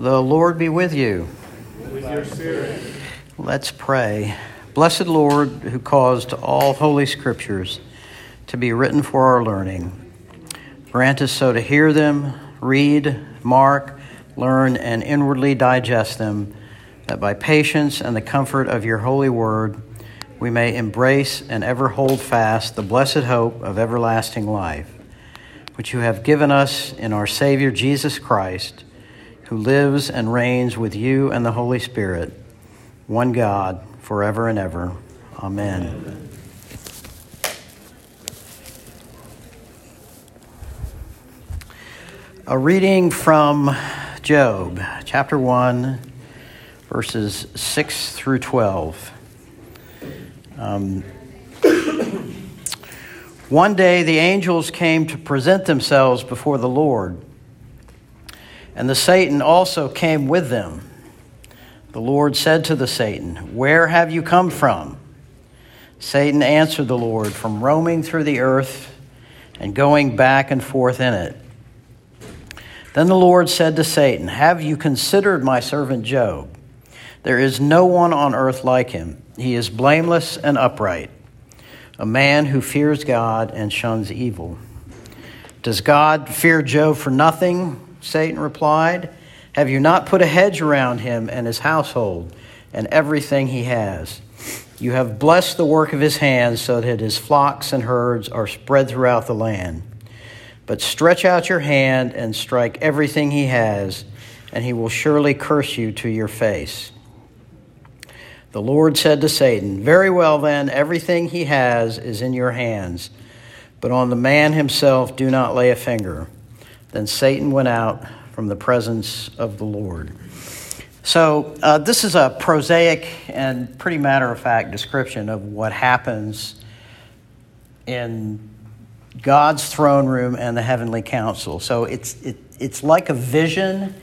The Lord be with you. With your spirit. Let's pray. Blessed Lord, who caused all holy scriptures to be written for our learning, grant us so to hear them, read, mark, learn, and inwardly digest them, that by patience and the comfort of your holy word, we may embrace and ever hold fast the blessed hope of everlasting life, which you have given us in our Savior Jesus Christ who lives and reigns with you and the Holy Spirit, one God, forever and ever. Amen. Amen. A reading from Job, chapter 1, verses 6 through 12. Um, one day the angels came to present themselves before the Lord and the Satan also came with them. The Lord said to the Satan, Where have you come from? Satan answered the Lord, From roaming through the earth and going back and forth in it. Then the Lord said to Satan, Have you considered my servant Job? There is no one on earth like him. He is blameless and upright, a man who fears God and shuns evil. Does God fear Job for nothing? Satan replied. Have you not put a hedge around him and his household and everything he has? You have blessed the work of his hands so that his flocks and herds are spread throughout the land. But stretch out your hand and strike everything he has, and he will surely curse you to your face. The Lord said to Satan, Very well, then, everything he has is in your hands, but on the man himself do not lay a finger. Then Satan went out from the presence of the Lord. So, uh, this is a prosaic and pretty matter of fact description of what happens in God's throne room and the heavenly council. So, it's, it, it's like a vision.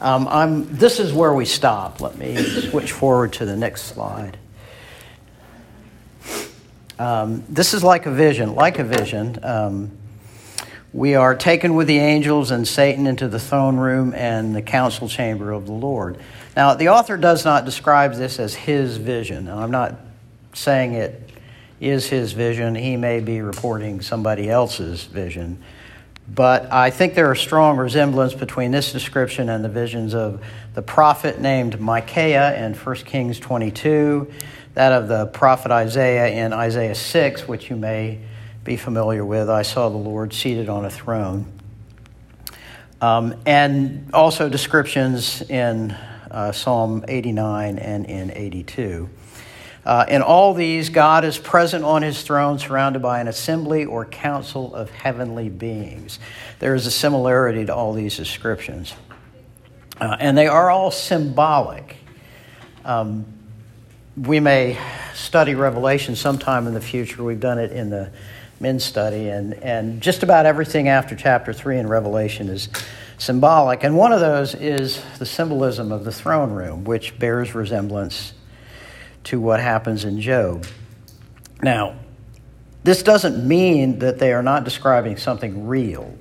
Um, I'm, this is where we stop. Let me switch forward to the next slide. Um, this is like a vision, like a vision. Um, we are taken with the angels and Satan into the throne room and the council chamber of the Lord. Now, the author does not describe this as his vision. And I'm not saying it is his vision. He may be reporting somebody else's vision. But I think there are strong resemblance between this description and the visions of the prophet named Micaiah in 1 Kings 22, that of the prophet Isaiah in Isaiah 6, which you may be familiar with. I saw the Lord seated on a throne. Um, and also descriptions in uh, Psalm 89 and in 82. Uh, in all these, God is present on his throne, surrounded by an assembly or council of heavenly beings. There is a similarity to all these descriptions. Uh, and they are all symbolic. Um, we may study Revelation sometime in the future. We've done it in the men's study, and, and just about everything after chapter 3 in Revelation is symbolic. And one of those is the symbolism of the throne room, which bears resemblance to what happens in Job. Now, this doesn't mean that they are not describing something real.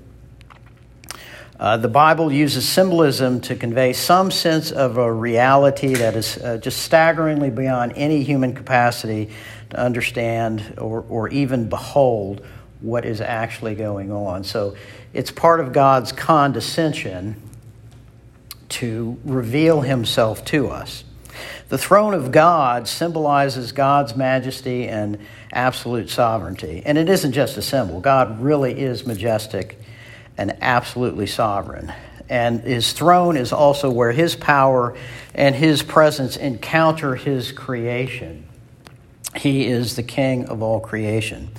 Uh, the Bible uses symbolism to convey some sense of a reality that is uh, just staggeringly beyond any human capacity to understand or, or even behold what is actually going on. So it's part of God's condescension to reveal himself to us. The throne of God symbolizes God's majesty and absolute sovereignty. And it isn't just a symbol, God really is majestic and absolutely sovereign. And his throne is also where his power and his presence encounter his creation. He is the king of all creation.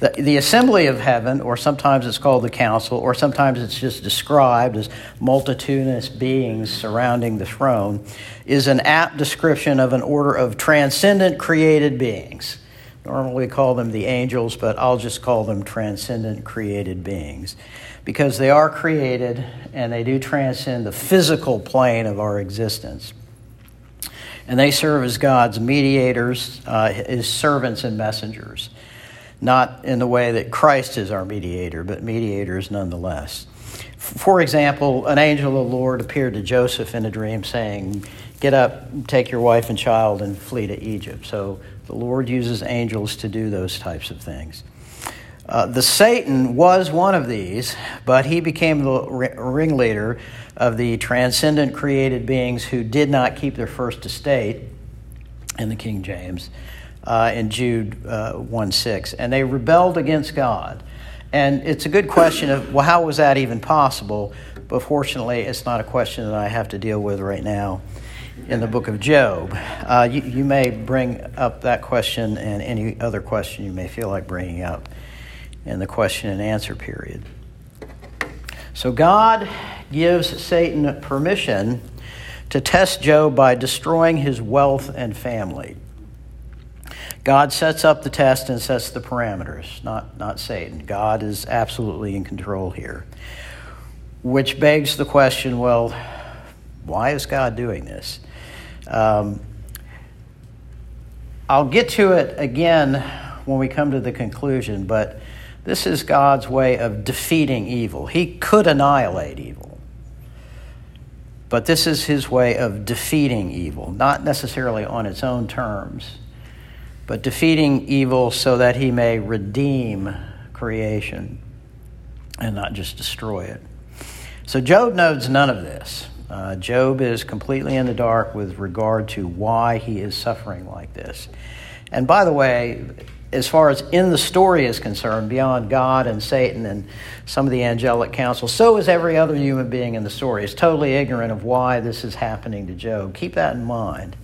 The, the, assembly of heaven, or sometimes it's called the council, or sometimes it's just described as multitudinous beings surrounding the throne, is an apt description of an order of transcendent created beings. Normally we call them the angels, but I'll just call them transcendent created beings because they are created and they do transcend the physical plane of our existence and they serve as God's mediators, uh, his servants and messengers. Not in the way that Christ is our mediator, but mediators nonetheless. For example, an angel of the Lord appeared to Joseph in a dream saying, Get up, take your wife and child, and flee to Egypt. So the Lord uses angels to do those types of things. Uh, the Satan was one of these, but he became the ringleader of the transcendent created beings who did not keep their first estate in the King James uh, in Jude uh, 1 6. And they rebelled against God. And it's a good question of, well, how was that even possible? But fortunately, it's not a question that I have to deal with right now in the book of Job. Uh, you, you may bring up that question and any other question you may feel like bringing up in the question and answer period. So God gives Satan permission to test Job by destroying his wealth and family. God sets up the test and sets the parameters, not, not Satan. God is absolutely in control here. Which begs the question well, why is God doing this? Um, I'll get to it again when we come to the conclusion, but this is God's way of defeating evil. He could annihilate evil, but this is his way of defeating evil, not necessarily on its own terms, but defeating evil so that he may redeem creation and not just destroy it. So Job knows none of this. Uh, Job is completely in the dark with regard to why he is suffering like this. And by the way, as far as in the story is concerned, beyond God and Satan and some of the angelic council, so is every other human being in the story. Is totally ignorant of why this is happening to Job. Keep that in mind,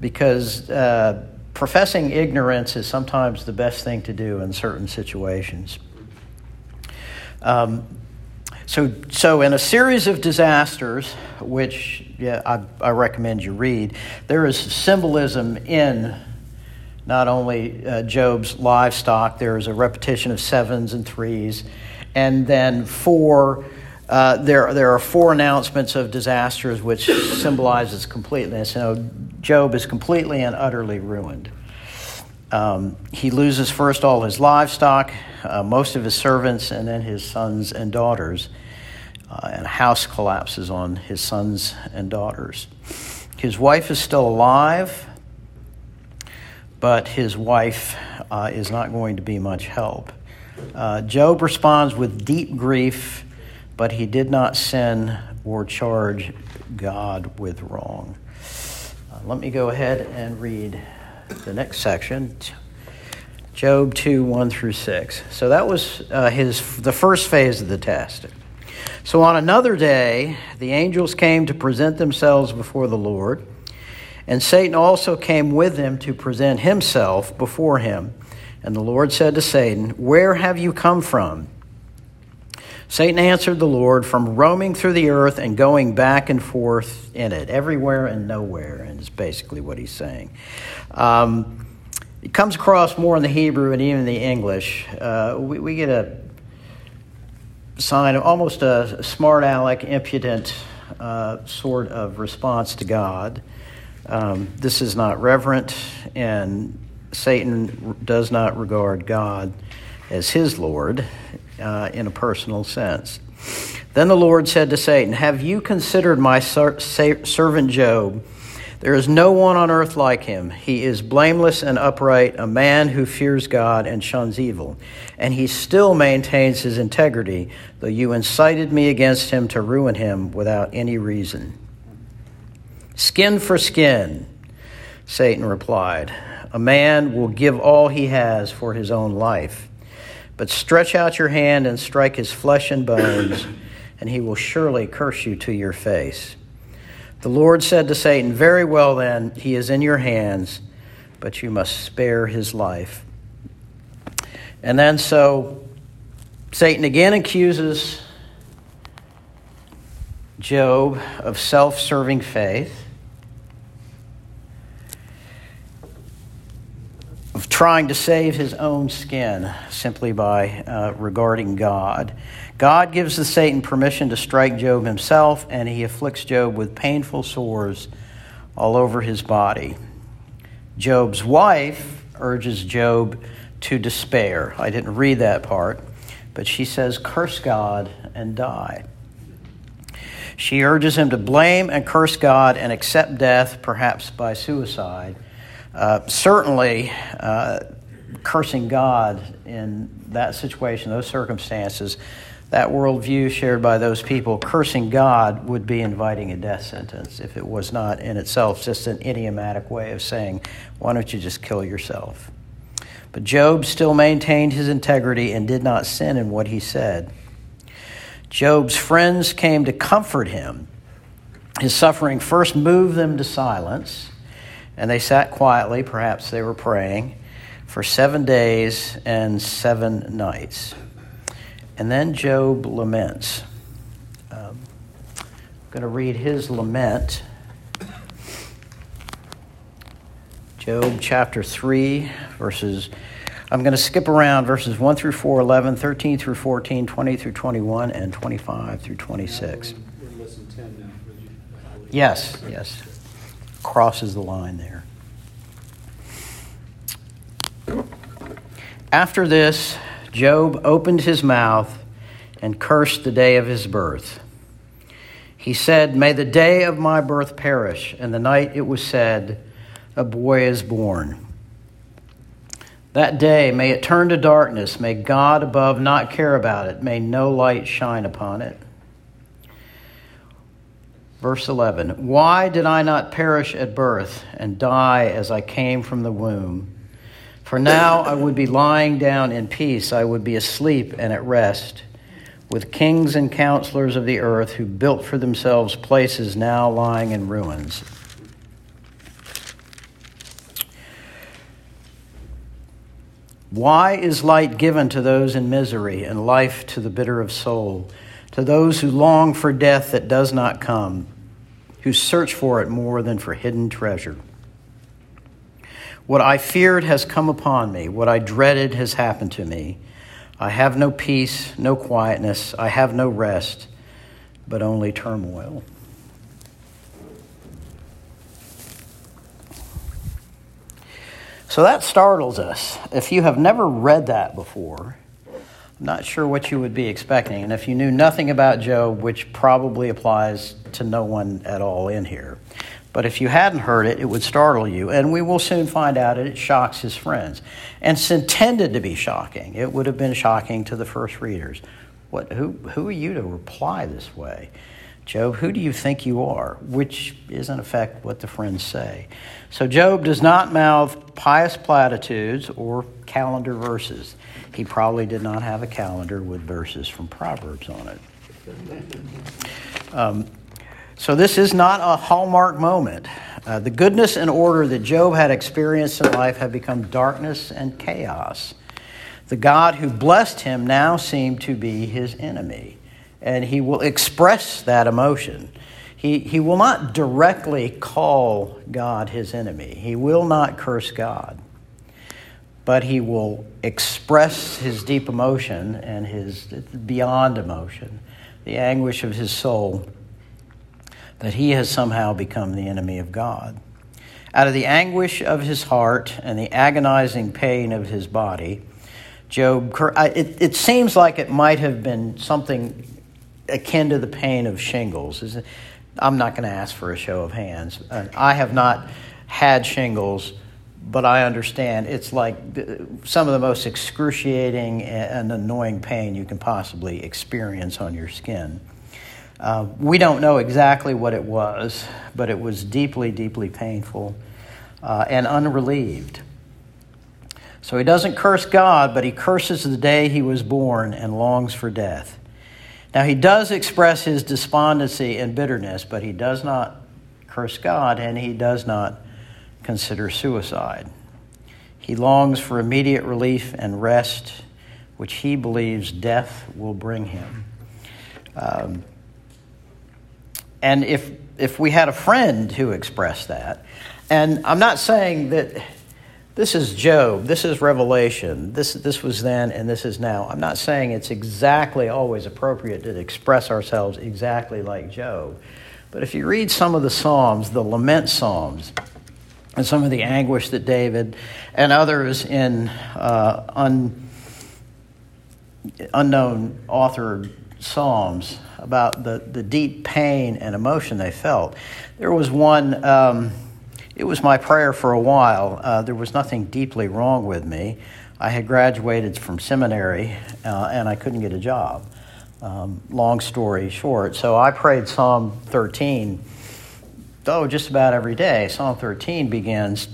because uh, professing ignorance is sometimes the best thing to do in certain situations. Um, so, so in a series of disasters, which yeah, I, I recommend you read, there is symbolism in not only uh, Job's livestock, there's a repetition of sevens and threes, and then four. Uh, there, there are four announcements of disasters which symbolizes completeness. You know, Job is completely and utterly ruined. Um, he loses first all his livestock, uh, most of his servants, and then his sons and daughters. Uh, and a house collapses on his sons and daughters. His wife is still alive but his wife uh, is not going to be much help. Uh, Job responds with deep grief, but he did not sin or charge God with wrong. Uh, let me go ahead and read the next section. Job 2, 1 through 6. So that was uh, his, the first phase of the test. So on another day, the angels came to present themselves before the Lord. And Satan also came with him to present himself before him. And the Lord said to Satan, Where have you come from? Satan answered the Lord, From roaming through the earth and going back and forth in it, everywhere and nowhere, and is basically what he's saying. Um, it comes across more in the Hebrew and even the English. Uh, we, we, get a sign of almost a smart aleck, impudent uh, sort of response to God. Um, this is not reverent, and Satan does not regard God as his Lord uh, in a personal sense. Then the Lord said to Satan, Have you considered my ser- servant Job? There is no one on earth like him. He is blameless and upright, a man who fears God and shuns evil. And he still maintains his integrity, though you incited me against him to ruin him without any reason. Skin for skin, Satan replied. A man will give all he has for his own life. But stretch out your hand and strike his flesh and bones, and he will surely curse you to your face. The Lord said to Satan, Very well, then, he is in your hands, but you must spare his life. And then so Satan again accuses Job of self serving faith. of trying to save his own skin simply by uh, regarding God. God gives the Satan permission to strike Job himself, and he afflicts Job with painful sores all over his body. Job's wife urges Job to despair. I didn't read that part, but she says, Curse God and die. She urges him to blame and curse God and accept death, perhaps by suicide. Uh, certainly, uh, cursing God in that situation, those circumstances, that worldview shared by those people, cursing God would be inviting a death sentence if it was not in itself just an idiomatic way of saying, why don't you just kill yourself? But Job still maintained his integrity and did not sin in what he said. Job's friends came to comfort him. His suffering first moved them to silence, and they sat quietly, perhaps they were praying, for seven days and seven nights. And then Job laments. Um, I'm going to read his lament. Job chapter 3, verses I'm going to skip around verses 1 through 4, 11, 13 through 14, 20 through 21, and 25 through 26. Yes, yes. Crosses the line there. After this, Job opened his mouth and cursed the day of his birth. He said, May the day of my birth perish, and the night it was said, A boy is born. That day, may it turn to darkness. May God above not care about it. May no light shine upon it. Verse 11 Why did I not perish at birth and die as I came from the womb? For now I would be lying down in peace, I would be asleep and at rest, with kings and counselors of the earth who built for themselves places now lying in ruins. Why is light given to those in misery and life to the bitter of soul, to those who long for death that does not come, who search for it more than for hidden treasure? What I feared has come upon me, what I dreaded has happened to me. I have no peace, no quietness, I have no rest, but only turmoil. So that startles us. If you have never read that before, not sure what you would be expecting. And if you knew nothing about Job, which probably applies to no one at all in here, but if you hadn't heard it, it would startle you. And we will soon find out that it shocks his friends. And it's intended to be shocking. It would have been shocking to the first readers. What, who, who are you to reply this way? Job, who do you think you are? Which is, in effect, what the friends say. So, Job does not mouth pious platitudes or calendar verses. He probably did not have a calendar with verses from Proverbs on it. Um, so, this is not a hallmark moment. Uh, the goodness and order that Job had experienced in life have become darkness and chaos. The God who blessed him now seemed to be his enemy and he will express that emotion. He, he will not directly call God his enemy, he will not curse God, but he will express his deep emotion and his beyond emotion, the anguish of his soul, that he has somehow become the enemy of God. Out of the anguish of his heart and the agonizing pain of his body, Job, it, it seems like it might have been something akin to the pain of shingles. I'm not going to ask for a show of hands. Uh, I have not had shingles, but I understand it's like some of the most excruciating and annoying pain you can possibly experience on your skin. Uh, we don't know exactly what it was, but it was deeply, deeply painful uh, and unrelieved. So he doesn't curse God, but he curses the day he was born and longs for death. Now, he does express his despondency and bitterness, but he does not curse God and he does not consider suicide. He longs for immediate relief and rest, which he believes death will bring him. Um, and if, if we had a friend who expressed that, and I'm not saying that this is Job. This is Revelation. This, this was then and this is now. I'm not saying it's exactly always appropriate to express ourselves exactly like Job. But if you read some of the Psalms, the lament Psalms, and some of the anguish that David and others in uh, un, unknown author Psalms about the, the deep pain and emotion they felt. There was one, um, it was my prayer for a while. Uh, there was nothing deeply wrong with me. I had graduated from seminary uh, and I couldn't get a job. Um, long story short. So I prayed Psalm 13, oh, just about every day. Psalm 13 begins,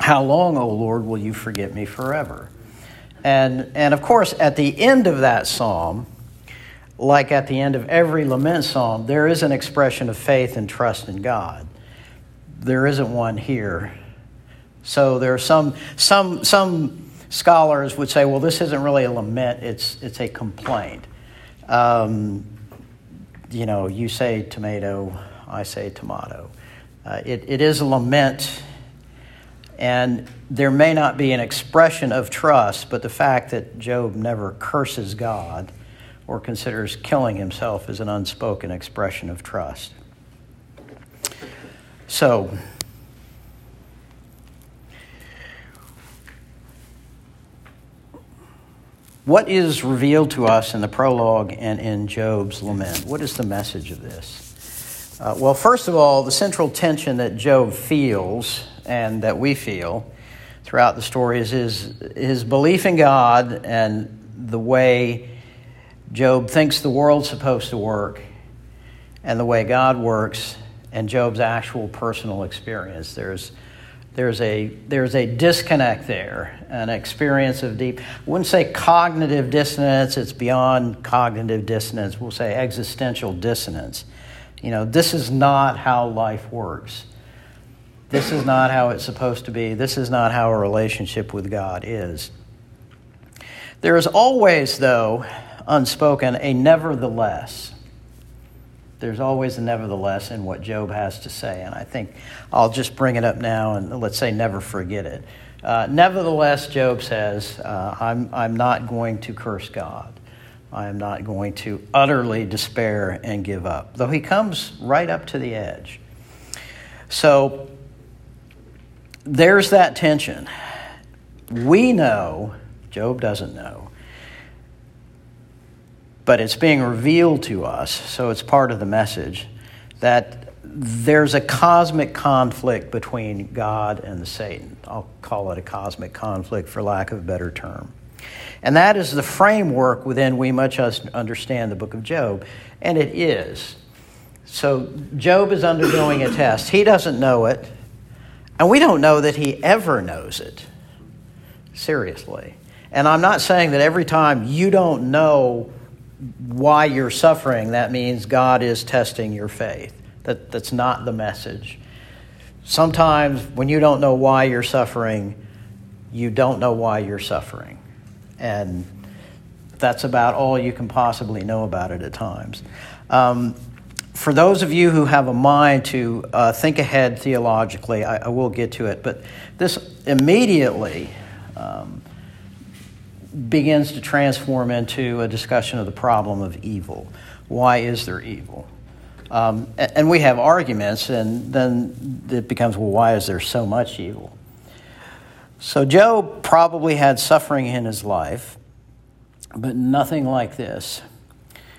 How long, O Lord, will you forget me forever? And, and of course, at the end of that psalm, like at the end of every lament psalm, there is an expression of faith and trust in God. There isn't one here. So there are some, some, some scholars would say, well, this isn't really a lament, it's, it's a complaint. Um, you know, you say tomato, I say tomato. Uh, it, it is a lament, and there may not be an expression of trust, but the fact that Job never curses God or considers killing himself is an unspoken expression of trust. So, what is revealed to us in the prologue and in Job's lament? What is the message of this? Uh, well, first of all, the central tension that Job feels and that we feel throughout the story is his, his belief in God and the way Job thinks the world's supposed to work and the way God works and Job's actual personal experience. There's, there's, a, there's a disconnect there, an experience of deep, I wouldn't say cognitive dissonance, it's beyond cognitive dissonance. We'll say existential dissonance. You know, this is not how life works. This is not how it's supposed to be. This is not how a relationship with God is. There is always, though, unspoken, a nevertheless. There's always a nevertheless in what Job has to say, and I think I'll just bring it up now and let's say never forget it. Uh, nevertheless, Job says, uh, I'm, I'm not going to curse God. I am not going to utterly despair and give up, though he comes right up to the edge. So there's that tension. We know, Job doesn't know, but it's being revealed to us, so it's part of the message, that there's a cosmic conflict between God and Satan. I'll call it a cosmic conflict for lack of a better term. And that is the framework within we much understand the book of Job, and it is. So Job is undergoing a test. He doesn't know it, and we don't know that he ever knows it. Seriously. And I'm not saying that every time you don't know why you're suffering, that means God is testing your faith. That, that's not the message. Sometimes when you don't know why you're suffering, you don't know why you're suffering. And that's about all you can possibly know about it at times. Um, for those of you who have a mind to uh, think ahead theologically, I, I, will get to it, but this immediately um, begins to transform into a discussion of the problem of evil. Why is there evil? Um, and we have arguments, and then it becomes, well, why is there so much evil? So Job probably had suffering in his life, but nothing like this.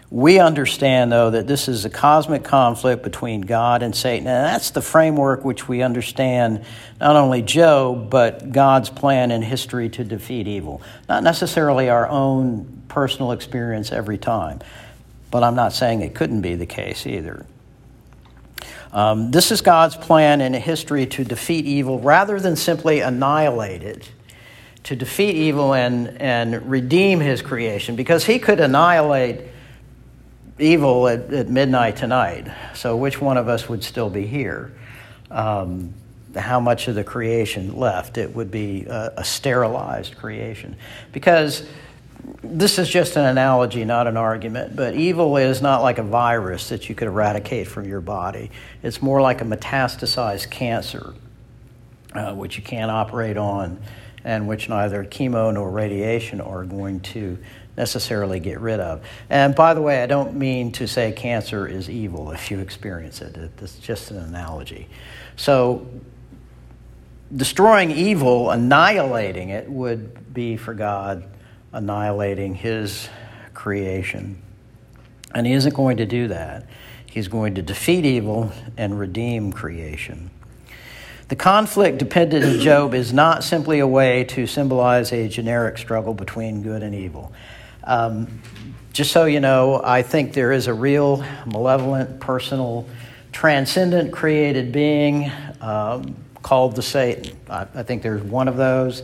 We understand, though, that this is a cosmic conflict between God and Satan, and that's the framework which we understand not only Job, but God's plan in history to defeat evil. Not necessarily our own personal experience every time, but I'm not saying it couldn't be the case either. Um, this is God's plan in history to defeat evil rather than simply annihilate it to defeat evil and, and redeem his creation because he could annihilate evil at, at midnight tonight. So, which one of us would still be here? Um, how much of the creation left? It would be a, a sterilized creation. Because this is just an analogy, not an argument, but evil is not like a virus that you could eradicate from your body. It's more like a metastasized cancer, uh, which you can't operate on, and which neither chemo nor radiation are going to necessarily get rid of. And by the way, I don't mean to say cancer is evil if you experience it, it's just an analogy. So, destroying evil, annihilating it, would be for God annihilating his creation. And he isn't going to do that. He's going to defeat evil and redeem creation. The conflict depicted in Job is not simply a way to symbolize a generic struggle between good and evil. Um, just so you know, I think there is a real malevolent, personal, transcendent created being um, called the Satan. I, I, think there's one of those,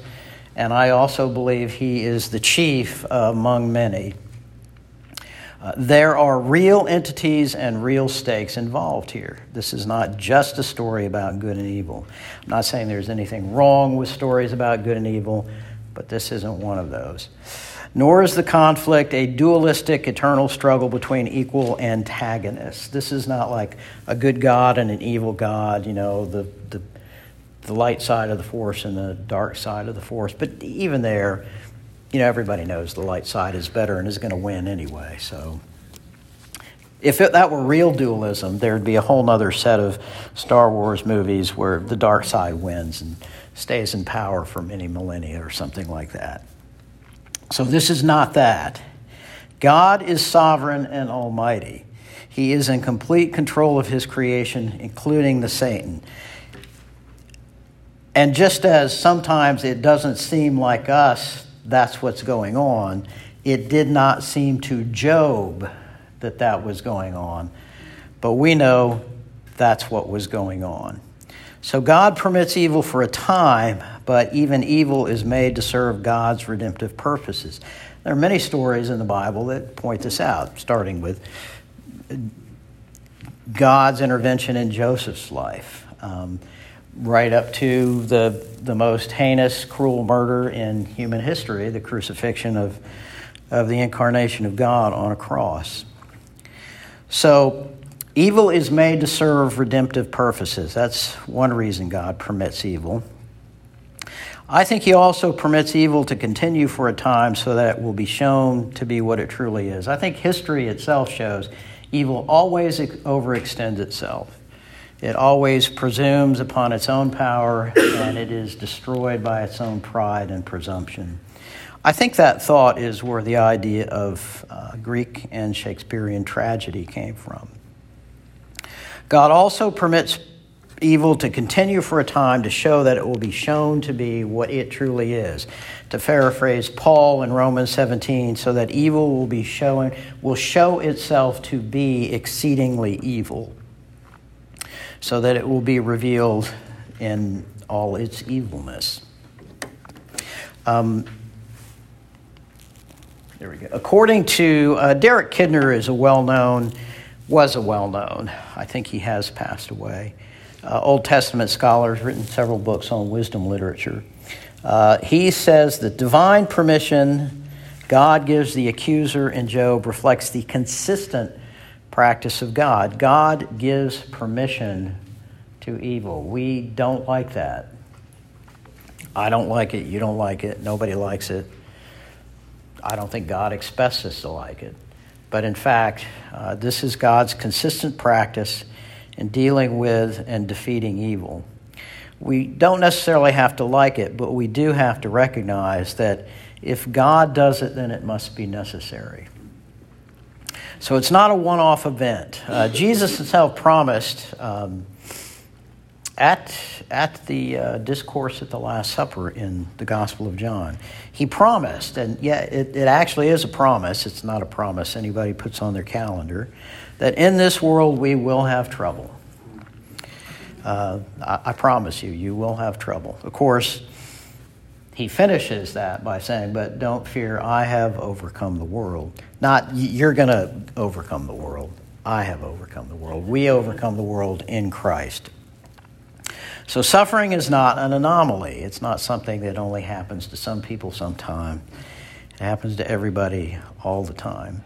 and I also believe he is the chief among many. Uh, there are real entities and real stakes involved here. This is not just a story about good and evil. I'm not saying there's anything wrong with stories about good and evil, but this isn't one of those nor is the conflict a dualistic eternal struggle between equal antagonists. This is not like a good God and an evil God, you know, the, the, the light side of the force and the dark side of the force. But even there, you know, everybody knows the light side is better and is going to win anyway. So if it, that were real dualism, there'd be a whole other set of Star Wars movies where the dark side wins and stays in power for many millennia or something like that. So this is not that. God is sovereign and almighty. He is in complete control of his creation, including the Satan. And just as sometimes it doesn't seem like us that's what's going on, it did not seem to Job that that was going on. But we know that's what was going on. So God permits evil for a time, but even evil is made to serve God's redemptive purposes. There are many stories in the Bible that point this out, starting with God's intervention in Joseph's life, um, right up to the, the most heinous, cruel murder in human history, the crucifixion of, of the incarnation of God on a cross. So, Evil is made to serve redemptive purposes. That's one reason God permits evil. I think He also permits evil to continue for a time so that it will be shown to be what it truly is. I think history itself shows evil always overextends itself. It always presumes upon its own power and it is destroyed by its own pride and presumption. I think that thought is where the idea of uh, Greek and Shakespearean tragedy came from. God also permits evil to continue for a time to show that it will be shown to be what it truly is. To paraphrase Paul in Romans 17, so that evil will be showing will show itself to be exceedingly evil. So that it will be revealed in all its evilness. Um, there we go. According to uh, Derek Kidner, is a well-known was a well known. I think he has passed away. Uh, Old Testament scholar, has written several books on wisdom literature. Uh, he says that divine permission God gives the accuser in Job reflects the consistent practice of God. God gives permission to evil. We don't like that. I don't like it. You don't like it. Nobody likes it. I don't think God expects us to like it. But in fact, uh, this is God's consistent practice in dealing with and defeating evil. We don't necessarily have to like it, but we do have to recognize that if God does it, then it must be necessary. So it's not a one off event. Uh, Jesus himself promised um, at, at the uh, discourse at the Last Supper in the Gospel of John. He promised, and yeah, it, it actually is a promise, it's not a promise anybody puts on their calendar, that in this world we will have trouble. Uh, I, I promise you, you will have trouble. Of course, he finishes that by saying, But don't fear, I have overcome the world. Not you're going to overcome the world. I have overcome the world. We overcome the world in Christ. So suffering is not an anomaly. It's not something that only happens to some people sometime. It happens to everybody all the time.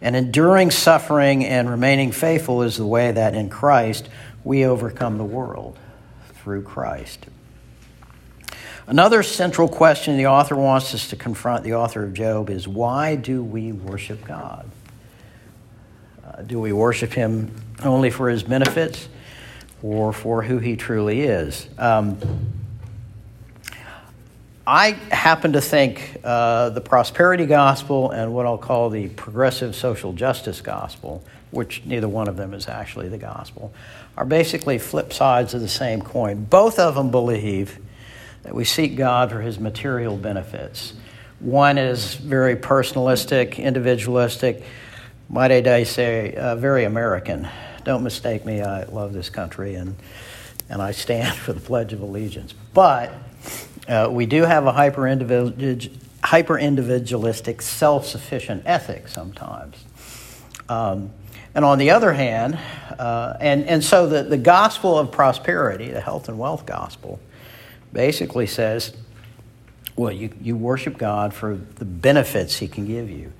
And enduring suffering and remaining faithful is the way that in Christ we overcome the world through Christ. Another central question the author wants us to confront, the author of Job, is why do we worship God? Uh, do we worship Him only for His benefits? or for who he truly is. Um, I happen to think uh, the prosperity gospel and what I'll call the progressive social justice gospel, which neither one of them is actually the gospel, are basically flip sides of the same coin. Both of them believe that we seek God for his material benefits. One is very personalistic, individualistic, might I say, uh, very American. Don't mistake me, I love this country and, and I stand for the Pledge of Allegiance. But uh, we do have a hyper individualistic, self sufficient ethic sometimes. Um, and on the other hand, uh, and, and so the, the gospel of prosperity, the health and wealth gospel, basically says, well, you, you worship God for the benefits He can give you.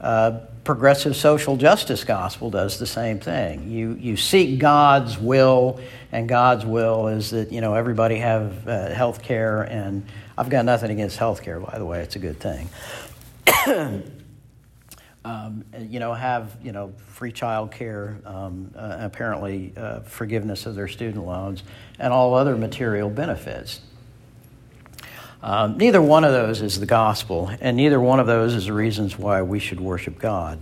Uh, progressive social justice gospel does the same thing. You, you seek God's will, and God's will is that you know everybody have uh, health care, and I've got nothing against health care, by the way, it's a good thing. um, you know, have you know free child care, um, uh, apparently uh, forgiveness of their student loans, and all other material benefits. Um, neither one of those is the gospel, and neither one of those is the reasons why we should worship God.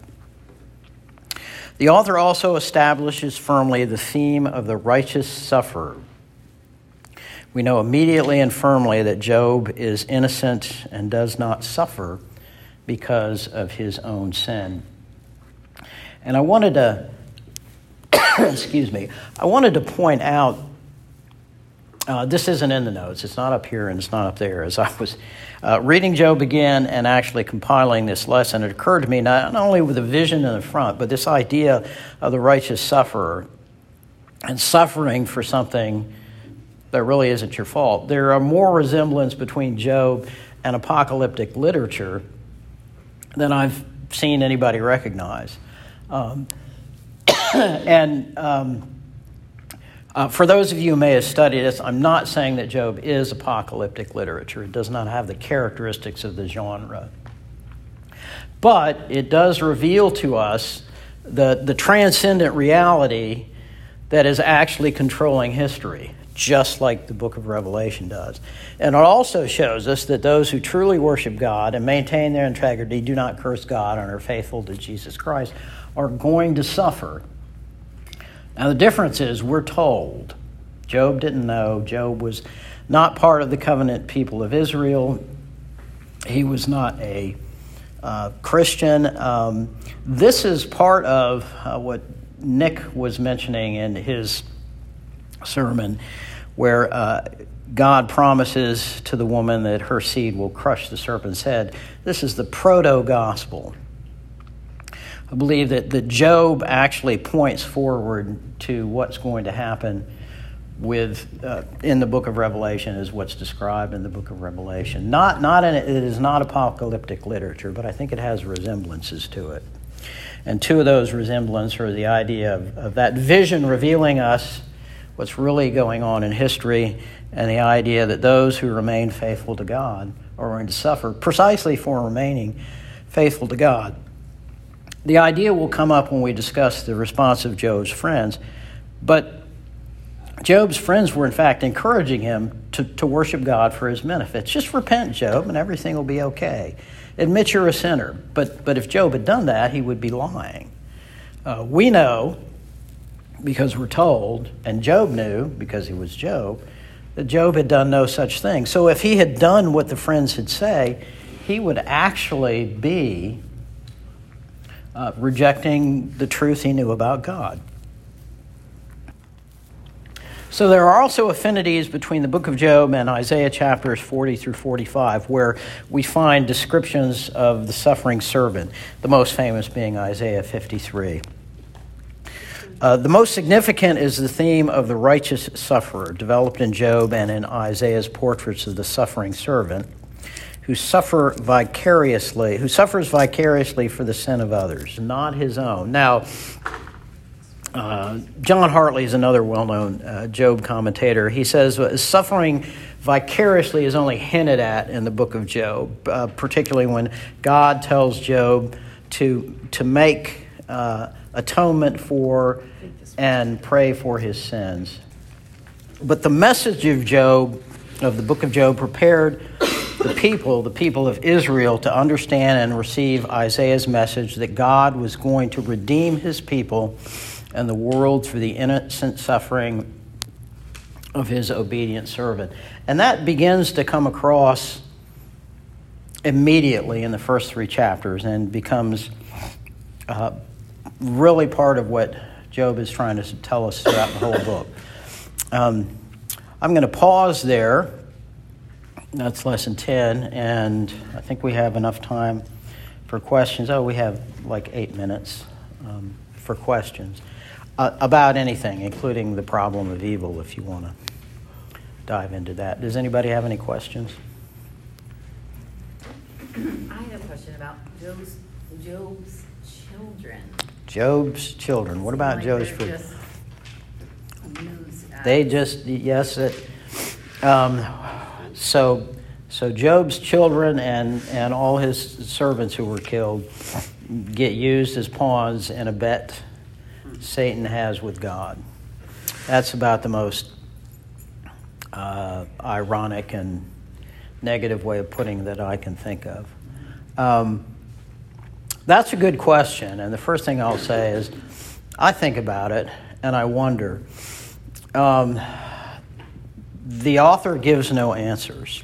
The author also establishes firmly the theme of the righteous sufferer. We know immediately and firmly that Job is innocent and does not suffer because of his own sin. And I wanted to, excuse me, I wanted to point out uh, this isn't in the notes. It's not up here and it's not up there. As I was uh, reading Job again and actually compiling this lesson, it occurred to me not, only with the vision in the front, but this idea of the righteous sufferer and suffering for something that really isn't your fault. There are more resemblance between Job and apocalyptic literature than I've seen anybody recognize. Um, and um, uh, for those of you who may have studied this, I'm not saying that Job is apocalyptic literature. It does not have the characteristics of the genre. But it does reveal to us the, the transcendent reality that is actually controlling history, just like the book of Revelation does. And it also shows us that those who truly worship God and maintain their integrity, do not curse God, and are faithful to Jesus Christ, are going to suffer now, the difference is we're told. Job didn't know. Job was not part of the covenant people of Israel. He was not a uh, Christian. Um, this is part of uh, what Nick was mentioning in his sermon, where uh, God promises to the woman that her seed will crush the serpent's head. This is the proto gospel. I believe that, that Job actually points forward to what's going to happen with uh, in the book of Revelation is what's described in the book of Revelation. Not not in, it is not apocalyptic literature, but I think it has resemblances to it. And two of those resemblances are the idea of, of that vision revealing us what's really going on in history, and the idea that those who remain faithful to God are going to suffer precisely for remaining faithful to God. The idea will come up when we discuss the response of Job's friends, but Job's friends were, in fact, encouraging him to, to worship God for his benefits. Just repent, Job, and everything will be okay. Admit you're a sinner. But, but if Job had done that, he would be lying. Uh, we know, because we're told, and Job knew, because he was Job, that Job had done no such thing. So if he had done what the friends had say, he would actually be uh, rejecting the truth he knew about God. So there are also affinities between the book of Job and Isaiah chapters 40 through 45, where we find descriptions of the suffering servant, the most famous being Isaiah 53. Uh, the most significant is the theme of the righteous sufferer, developed in Job and in Isaiah's portraits of the suffering servant who suffer vicariously, who suffers vicariously for the sin of others, not his own. Now, uh, John Hartley is another well-known uh, Job commentator. He says suffering vicariously is only hinted at in the book of Job, uh, particularly when God tells Job to to make uh, atonement for and pray for his sins. But the message of Job, of the book of Job, prepared the people, the people of Israel, to understand and receive Isaiah's message that God was going to redeem his people and the world through the innocent suffering of his obedient servant. And that begins to come across immediately in the first three chapters and becomes uh, really part of what Job is trying to tell us throughout the whole book. Um, I'm going to pause there. That's lesson 10, and I think we have enough time for questions. Oh, we have like eight minutes um, for questions uh, about anything, including the problem of evil, if you want to dive into that. Does anybody have any questions? I have a question about Job's, Job's children. Job's children. What about Like Job's children? just They just yes. It, um, so so Job's children and and all his servants who were killed get used as pawns in a bet Satan has with God. That's about the most uh, ironic and negative way of putting that I can think of. Um, that's a good question, and the first thing I'll say is I think about it and I wonder. Um, the author gives no answers.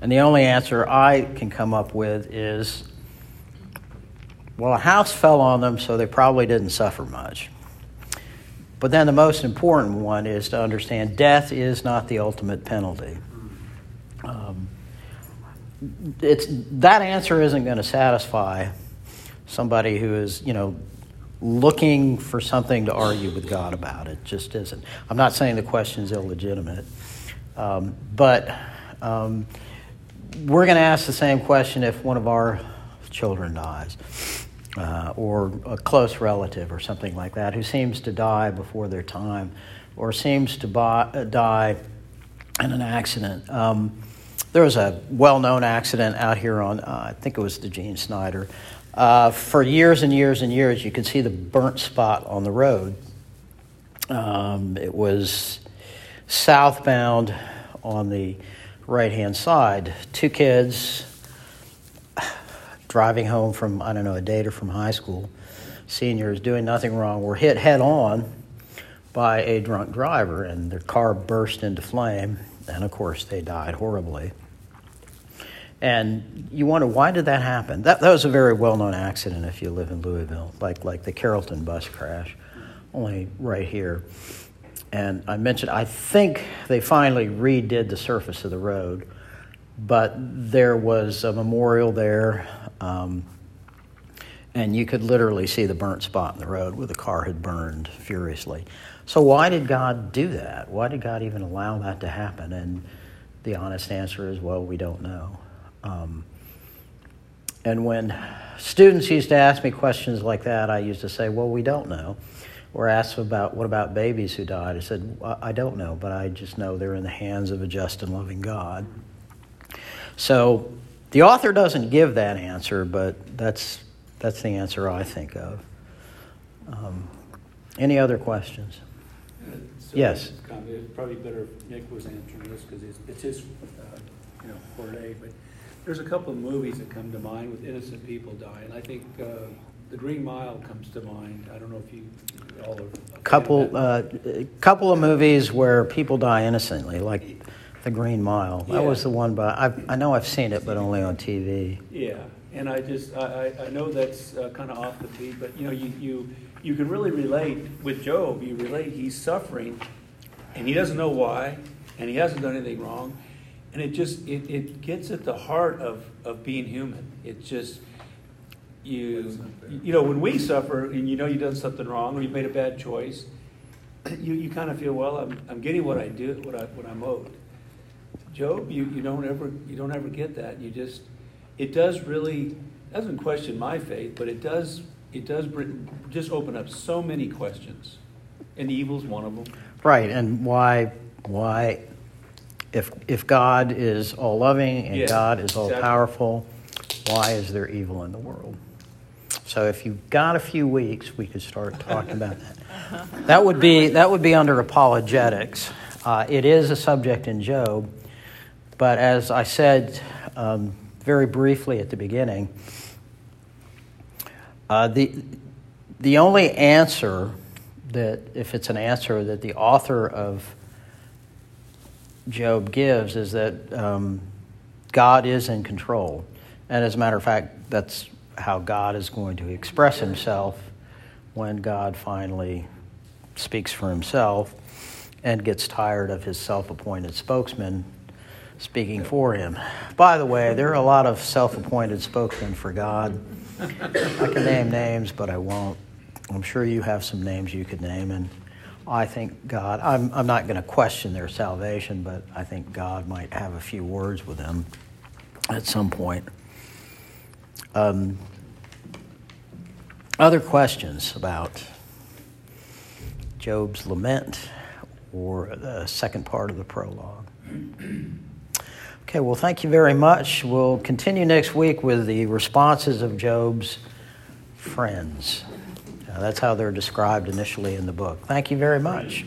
And the only answer I can come up with is well, a house fell on them, so they probably didn't suffer much. But then the most important one is to understand death is not the ultimate penalty. Um, it's, that answer isn't going to satisfy somebody who is, you know, looking for something to argue with God about. It just isn't. I'm not saying the question is illegitimate, um, but um, we're going to ask the same question if one of our children dies. Uh, or a close relative, or something like that, who seems to die before their time, or seems to buy, uh, die in an accident. Um, there was a well known accident out here on, uh, I think it was the Gene Snyder. Uh, for years and years and years, you could see the burnt spot on the road. Um, it was southbound on the right hand side. Two kids driving home from, I don't know, a date or from high school, seniors doing nothing wrong, were hit head on by a drunk driver, and their car burst into flame, and of course, they died horribly. And you wonder why did that happen? That, that was a very well-known accident if you live in Louisville, like like the Carrollton bus crash, only right here. And I mentioned I think they finally redid the surface of the road, but there was a memorial there, um, and you could literally see the burnt spot in the road where the car had burned furiously. So why did God do that? Why did God even allow that to happen? And the honest answer is, well, we don't know. Um, and when students used to ask me questions like that, I used to say, well, we don't know. Or ask about, what about babies who died? I said, I don't know, but I just know they're in the hands of a just and loving God. So the author doesn't give that answer, but that's, that's the answer I think of. Um, any other questions? So Yes. it's It's probably better if Nick was answering this because it's, it's his, uh, you know, forte. But there's a couple of movies that come to mind with innocent people dying. I think uh, The Green Mile comes to mind. I don't know if you all are. A couple, uh, couple of movies where people die innocently, like The Green Mile. That was the one, but I, I know I've seen it, but only on TV. Yeah, and I just, I, I, I know that's uh, kind of off the beat, but you know, you, you, you can really relate with Job. You relate, he's suffering, and he doesn't know why, and he hasn't done anything wrong. And it just, it, it gets at the heart of, of being human. It just, you, you know, when we suffer and you know you've done something wrong or you've made a bad choice, you, you kind of feel, well, I'm, I'm getting what I do, what I, what I'm owed. Job, you, you don't ever you don't ever get that. You just it does really doesn't question my faith, but it does it does bring, just open up so many questions, and evil's one of them. Right, and why, why, if, if God is all loving and Yeah, God is all exactly. powerful, why is there evil in the world? So if you've got a few weeks, we could start talking about that. That would be, that would be under apologetics. Uh, it is a subject in Job. But as I said um, very briefly at the beginning, uh, the, the only answer that, if it's an answer that the author of Job gives, is that um, God is in control. And as a matter of fact, that's how God is going to express himself when God finally speaks for himself and gets tired of his self appointed spokesman speaking for him. By the way, there are a lot of self appointed spokesmen for God. I can name names, but I won't. I'm sure you have some names you could name, and I think God, I'm, I'm not going to question their salvation, but I think God might have a few words with them at some point. Um, other questions about Job's lament or the second part of the prologue? Okay, well, thank you very much. We'll continue next week with the responses of Job's friends. That's how they're described initially in the book. Thank you very much.